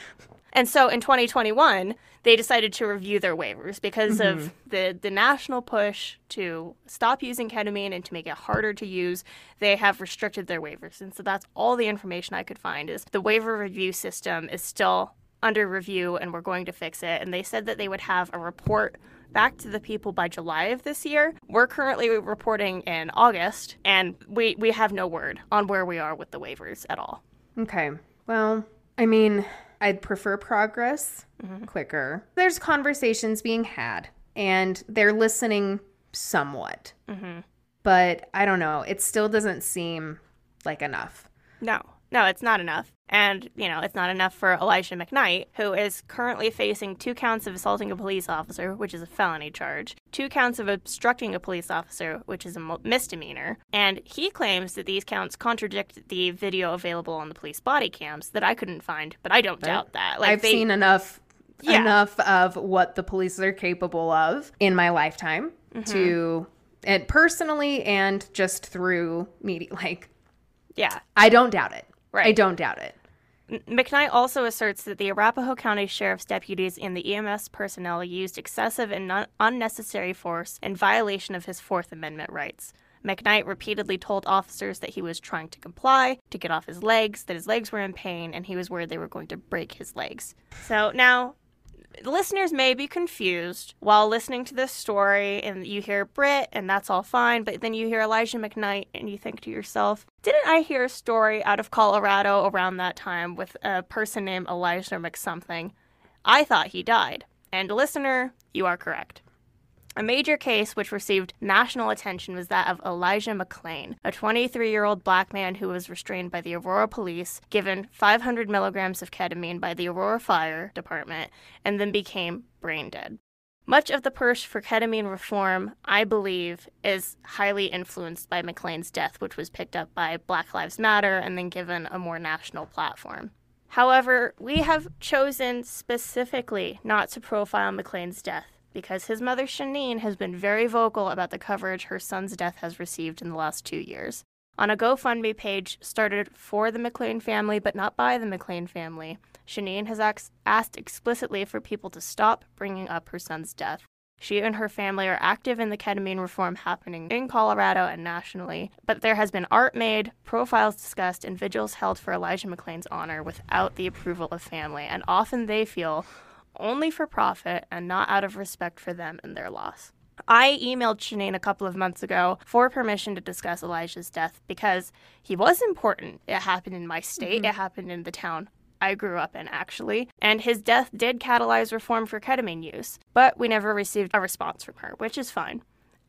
And so in 2021, they decided to review their waivers because of mm-hmm. the, the national push to stop using ketamine and to make it harder to use. They have restricted their waivers. And so that's all the information I could find is the waiver review system is still under review and we're going to fix it. And they said that they would have a report back to the people by July of this year. We're currently reporting in August and we, we have no word on where we are with the waivers at all. Okay. Well, I mean, I'd prefer progress Mm-hmm. quicker. There's conversations being had, and they're listening somewhat. Mm-hmm. But I don't know. It still doesn't seem like enough. No, no, it's not enough. And, you know, it's not enough for Elijah McKnight, who is currently facing two counts of assaulting a police officer, which is a felony charge, two counts of obstructing a police officer, which is a misdemeanor. And he claims that these counts contradict the video available on the police body cams that I couldn't find, but I don't doubt that. Like I've they, seen enough Yeah. enough of what the police are capable of in my lifetime Mm-hmm. to and personally and just through media like yeah. I don't doubt it. I don't doubt it. McKnight also asserts that the Arapahoe County Sheriff's deputies and the EMS personnel used excessive and non- unnecessary force in violation of his Fourth Amendment rights. McKnight repeatedly told officers that he was trying to comply, to get off his legs, that his legs were in pain, and he was worried they were going to break his legs. So now, listeners may be confused while listening to this story, and you hear Britt, and that's all fine, but then you hear Elijah McKnight, and you think to yourself, didn't I hear a story out of Colorado around that time with a person named Elijah McSomething? I thought he died. And listener, you are correct. A major case which received national attention was that of Elijah McClain, a 23 year old black man who was restrained by the Aurora police, given 500 milligrams of ketamine by the Aurora Fire Department, and then became brain dead. Much of the push for ketamine reform, I believe, is highly influenced by McClain's death, which was picked up by Black Lives Matter and then given a more national platform. However, we have chosen specifically not to profile McClain's death because his mother Sheneen has been very vocal about the coverage her son's death has received in the last two years. On a GoFundMe page started for the McClain family but not by the McClain family, Sheneen has asked explicitly for people to stop bringing up her son's death. She and her family are active in the ketamine reform happening in Colorado and nationally, but there has been art made, profiles discussed, and vigils held for Elijah McClain's honor without the approval of family, and often they feel only for profit and not out of respect for them and their loss. I emailed Sheneen a couple of months ago for permission to discuss Elijah's death because he was important. It happened in my state, mm-hmm. it happened in the town I grew up in, actually. And his death did catalyze reform for ketamine use, but we never received a response from her, which is fine.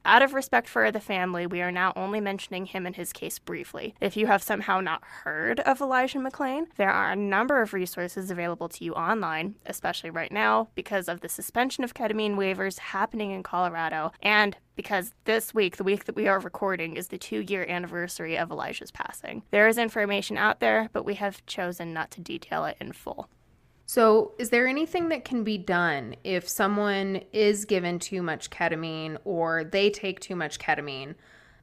Out of respect for the family, we are now only mentioning him and his case briefly. If you have somehow not heard of Elijah McClain, there are a number of resources available to you online, especially right now because of the suspension of ketamine waivers happening in Colorado, and because this week, the week that we are recording, is the two year anniversary of Elijah's passing. There is information out there, but we have chosen not to detail it in full. So, is there anything that can be done if someone is given too much ketamine or they take too much ketamine?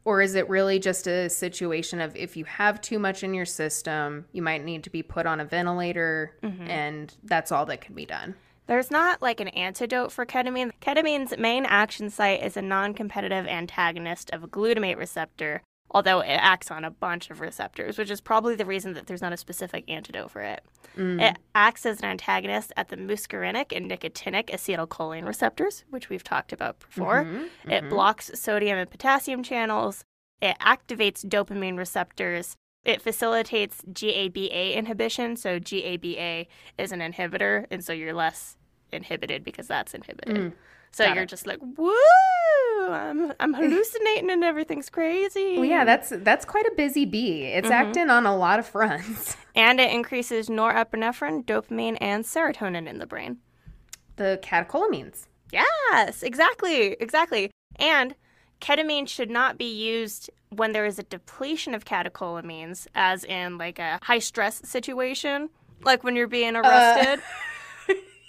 Or is it really just a situation of if you have too much in your system, you might need to be put on a ventilator mm-hmm. and that's all that can be done? There's not like an antidote for ketamine. Ketamine's main action site is a non competitive antagonist of a glutamate receptor, although it acts on a bunch of receptors, which is probably the reason that there's not a specific antidote for it. Mm. It acts as an antagonist at the muscarinic and nicotinic acetylcholine receptors, which we've talked about before. Mm-hmm, it mm-hmm. blocks sodium and potassium channels. It activates dopamine receptors. It facilitates GABA inhibition. So, GABA is an inhibitor, and so you're less inhibited because that's inhibited. Mm. So, Got you're it. just like, woo, I'm, I'm hallucinating and everything's crazy. Well, yeah, that's that's quite a busy bee. It's mm-hmm. acting on a lot of fronts. And it increases norepinephrine, dopamine, and serotonin in the brain. The catecholamines. Yes, exactly, exactly. And ketamine should not be used when there is a depletion of catecholamines, as in like a high stress situation, like when you're being uh, arrested.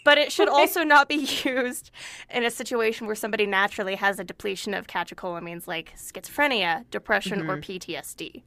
But it should also not be used in a situation where somebody naturally has a depletion of catecholamines like schizophrenia, depression, or mm-hmm. PTSD.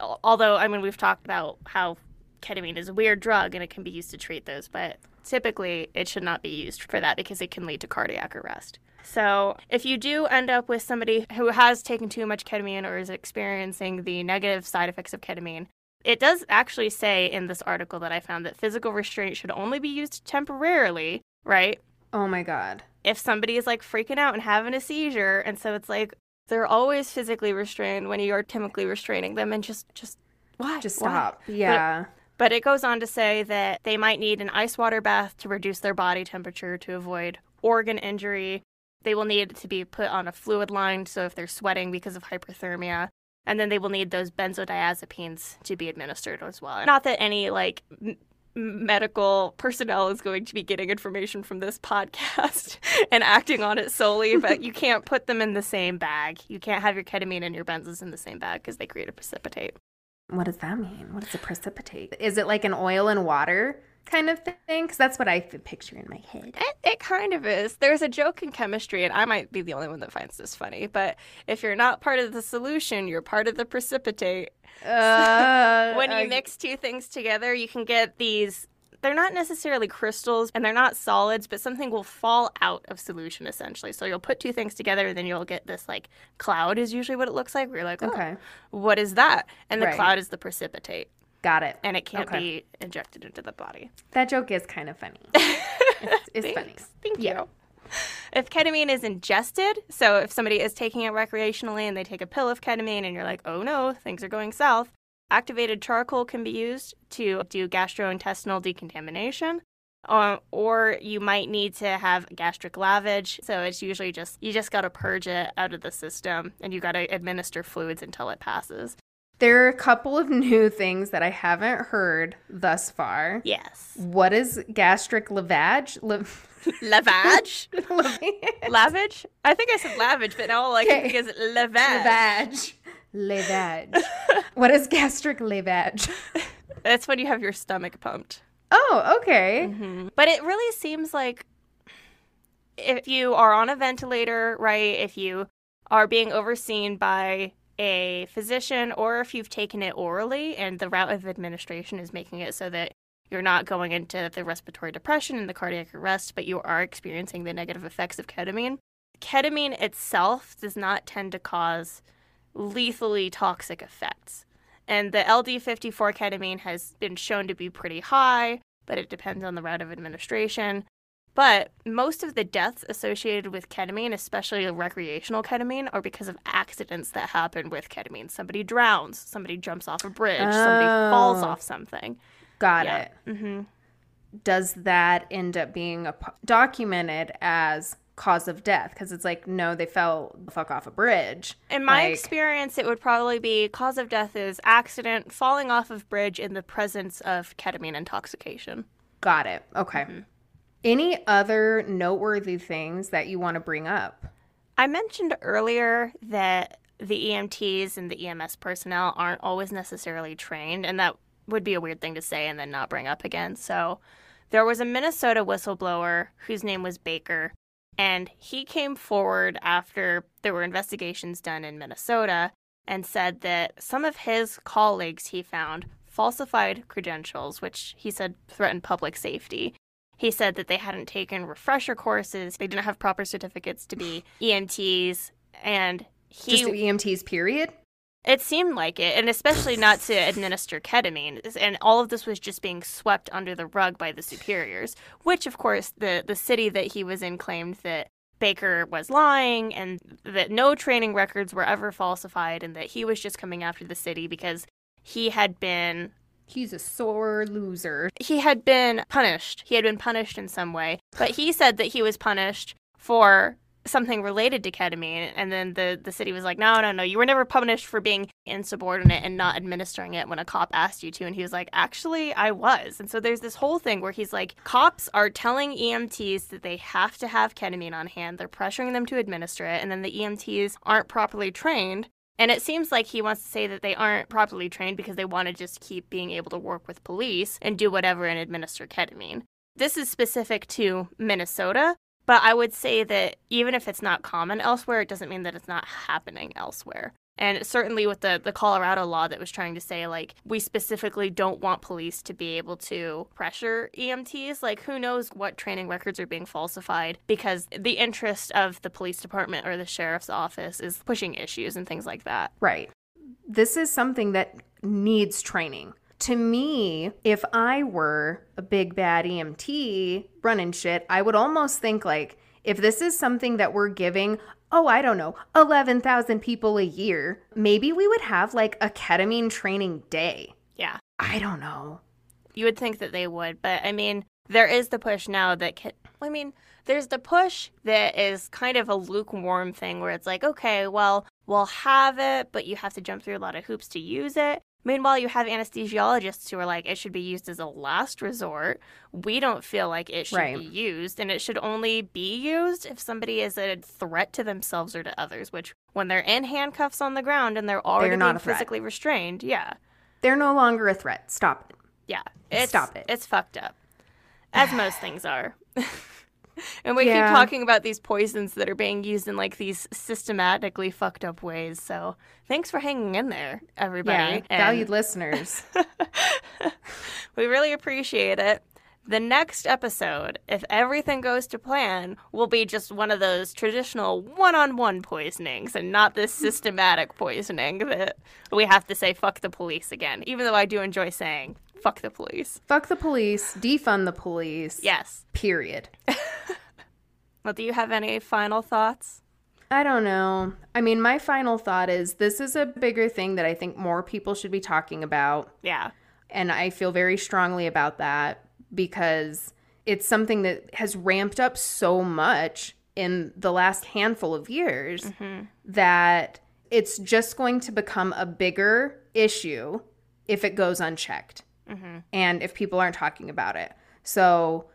Although, I mean, we've talked about how ketamine is a weird drug and it can be used to treat those, but typically it should not be used for that because it can lead to cardiac arrest. So, if you do end up with somebody who has taken too much ketamine or is experiencing the negative side effects of ketamine, it does actually say in this article that I found that physical restraint should only be used temporarily, right? Oh my god. If somebody is like freaking out and having a seizure, and so it's like they're always physically restrained when you are chemically restraining them, and just just why Just Why? stop. Yeah. But it goes on to say that they might need an ice water bath to reduce their body temperature to avoid organ injury. They will need to be put on a fluid line, so if they're sweating because of hyperthermia. And then they will need those benzodiazepines to be administered as well. Not that any like m- medical personnel is going to be getting information from this podcast and acting on it solely, but you can't put them in the same bag. You can't have your ketamine and your benzos in the same bag because they create a precipitate. What does that mean? What is a precipitate? Is it like an oil and water kind of thing? Because that's what I picture in my head. It, it kind of is. There's a joke in chemistry, and I might be the only one that finds this funny, but if you're not part of the solution, you're part of the precipitate. Uh, When you mix two things together, you can get these. They're not necessarily crystals and they're not solids, but something will fall out of solution essentially. So you'll put two things together and then you'll get this like cloud, is usually what it looks like. Where you're like, oh, Okay. what is that? And the Right. cloud is the precipitate Got it. and it can't Okay. be injected into the body. That joke is kind of funny. It's, it's funny. Thank Yeah. you. If ketamine is ingested, so if somebody is taking it recreationally and they take a pill of ketamine and you're like, oh no, things are going south, activated charcoal can be used to do gastrointestinal decontamination. Um, or you might need to have gastric lavage. So it's usually just, you just got to purge it out of the system and you got to administer fluids until it passes. There are a couple of new things that I haven't heard thus far. Yes. What is gastric lavage? Lav- Lavage? lavage. I think I said lavage, but now all I can think is lavage. Lavage. Lavage. what is gastric lavage? That's when you have your stomach pumped. Oh, okay. Mm-hmm. But it really seems like if you are on a ventilator, right, if you are being overseen by a physician or if you've taken it orally and the route of administration is making it so that you're not going into the respiratory depression and the cardiac arrest, but you are experiencing the negative effects of ketamine. Ketamine itself does not tend to cause lethally toxic effects. And the LD50 for ketamine has been shown to be pretty high, but it depends on the route of administration. But most of the deaths associated with ketamine, especially recreational ketamine, are because of accidents that happen with ketamine. Somebody drowns, somebody jumps off a bridge, somebody falls Oh. off something. Got Yeah. it. hmm Does that end up being a, p- documented as cause of death? Because it's like, no, they fell the fuck off a bridge. In my Like- experience, it would probably be cause of death is accident, falling off of bridge in the presence of ketamine intoxication. Got it. Okay. Any other noteworthy things that you want to bring up? I mentioned earlier that the EMTs and the EMS personnel aren't always necessarily trained, and that would be a weird thing to say and then not bring up again. So, there was a Minnesota whistleblower whose name was Baker, and he came forward after there were investigations done in Minnesota and said that some of his colleagues he found falsified credentials, which he said threatened public safety. He said that they hadn't taken refresher courses, they didn't have proper certificates to be EMTs, and he Just EMTs, period? it seemed like it, and especially not to administer ketamine. And all of this was just being swept under the rug by the superiors, which, of course, the, the city that he was in claimed that Baker was lying and that no training records were ever falsified and that he was just coming after the city because he had been He's a sore loser. he had been punished. He had been punished in some way. But he said that he was punished for something related to ketamine. And then the, the city was like, no, no, no, you were never punished for being insubordinate and not administering it when a cop asked you to. And he was like, actually, I was. And so there's this whole thing where he's like, cops are telling EMTs that they have to have ketamine on hand. They're pressuring them to administer it. And then the EMTs aren't properly trained. And it seems like he wants to say that they aren't properly trained because they want to just keep being able to work with police and do whatever and administer ketamine. this is specific to Minnesota, but I would say that even if it's not common elsewhere, it doesn't mean that it's not happening elsewhere. And certainly with the, the Colorado law that was trying to say, like, we specifically don't want police to be able to pressure EMTs. Like, who knows what training records are being falsified because the interest of the police department or the sheriff's office is pushing issues and things like that. Right. This is something that needs training. To me, if I were a big bad EMT running shit, I would almost think like, if this is something that we're giving oh, I don't know, 11,000 people a year, maybe we would have like a ketamine training day. Yeah. I don't know. You would think that they would, but I mean, there is the push now that can, I mean, there's the push that is kind of a lukewarm thing where it's like, okay, well, we'll have it, but you have to jump through a lot of hoops to use it. Meanwhile, you have anesthesiologists who are like, it should be used as a last resort. We don't feel like it should Right. be used, and it should only be used if somebody is a threat to themselves or to others, which when they're in handcuffs on the ground and they're already being physically restrained, yeah. They're no longer a threat. Stop it. Yeah. It's, Stop it. It's fucked up. As most things are. and we Yeah. keep talking about these poisons that are being used in like these systematically fucked up ways. So thanks for hanging in there, everybody. Yeah, And valued listeners. we really appreciate it. The next episode, if everything goes to plan, will be just one of those traditional one on one poisonings and not this systematic poisoning that we have to say fuck the police again, even though I do enjoy saying fuck the police. Fuck the police, defund the police. Yes. Period. Well, do you have any final thoughts? I don't know. I mean, my final thought is this is a bigger thing that I think more people should be talking about. Yeah. And I feel very strongly about that because it's something that has ramped up so much in the last handful of years mm-hmm. that it's just going to become a bigger issue if it goes unchecked Mm-hmm. and if people aren't talking about it. So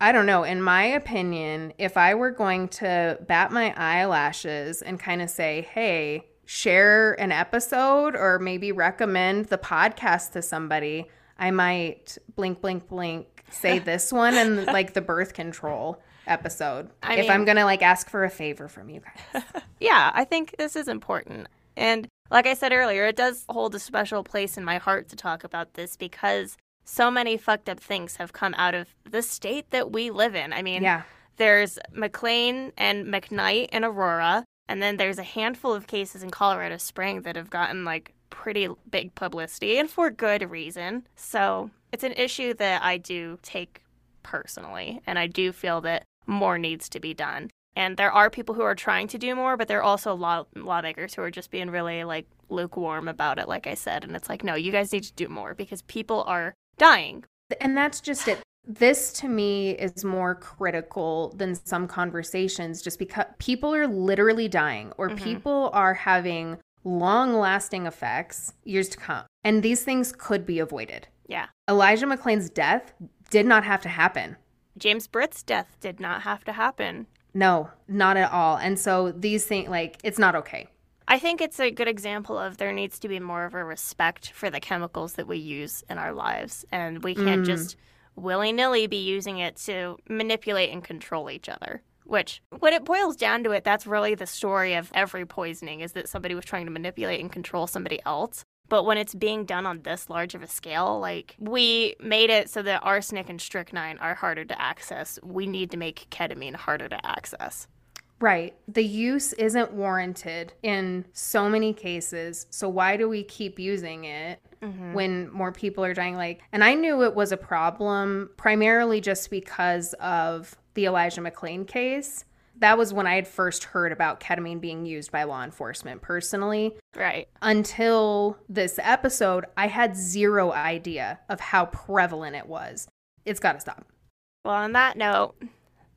I don't know. In my opinion, if I were going to bat my eyelashes and kind of say, hey, share an episode or maybe recommend the podcast to somebody, I might blink, blink, blink, say this one and like the birth control episode. I if mean- I'm going to like ask for a favor from you guys. Yeah, I think this is important. And like I said earlier, it does hold a special place in my heart to talk about this because so many fucked up things have come out of the state that we live in. I mean, yeah. there's McClain and McKnight in Aurora, and then there's a handful of cases in Colorado Spring that have gotten like pretty big publicity and for good reason. So it's an issue that I do take personally, and I do feel that more needs to be done. And there are people who are trying to do more, but there are also law- lawmakers who are just being really like lukewarm about it, like I said. And it's like, no, you guys need to do more because people are dying. And that's just it. This to me is more critical than some conversations just because people are literally dying or mm-hmm. people are having long lasting effects years to come. And these things could be avoided. Yeah. Elijah McClain's death did not have to happen. James Britt's death did not have to happen. No, not at all. And so these things, like, it's not okay. I think it's a good example of there needs to be more of a respect for the chemicals that we use in our lives. And we can't mm. just willy nilly be using it to manipulate and control each other. Which, when it boils down to it, that's really the story of every poisoning is that somebody was trying to manipulate and control somebody else. But when it's being done on this large of a scale, like we made it so that arsenic and strychnine are harder to access. We need to make ketamine harder to access. Right. The use isn't warranted in so many cases. So why do we keep using it mm-hmm. when more people are dying? Like, and I knew it was a problem primarily just because of the Elijah McClain case. That was when I had first heard about ketamine being used by law enforcement personally. Right. Until this episode, I had zero idea of how prevalent it was. It's got to stop. Well, on that note,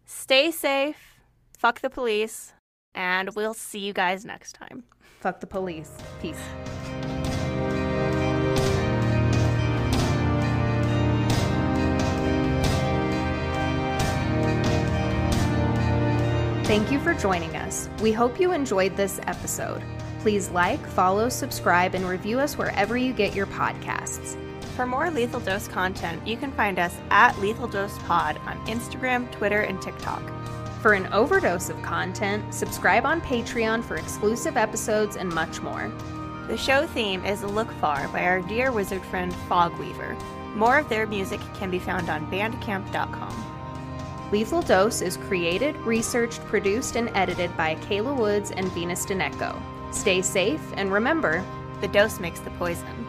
stay safe, fuck the police, and we'll see you guys next time. Fuck the police. Peace. Thank you for joining us. We hope you enjoyed this episode. Please like, follow, subscribe, and review us wherever you get your podcasts. For more Lethal Dose content, you can find us at Lethal Dose Pod on Instagram, Twitter, and TikTok. For an overdose of content, subscribe on Patreon for exclusive episodes and much more. The show theme is Look Far by our dear wizard friend Fogweaver. More of their music can be found on bandcamp.com. Lethal Dose is created, researched, produced, and edited by Kayla Woods and Venus Deneco. Stay safe, and remember, The dose makes the poison.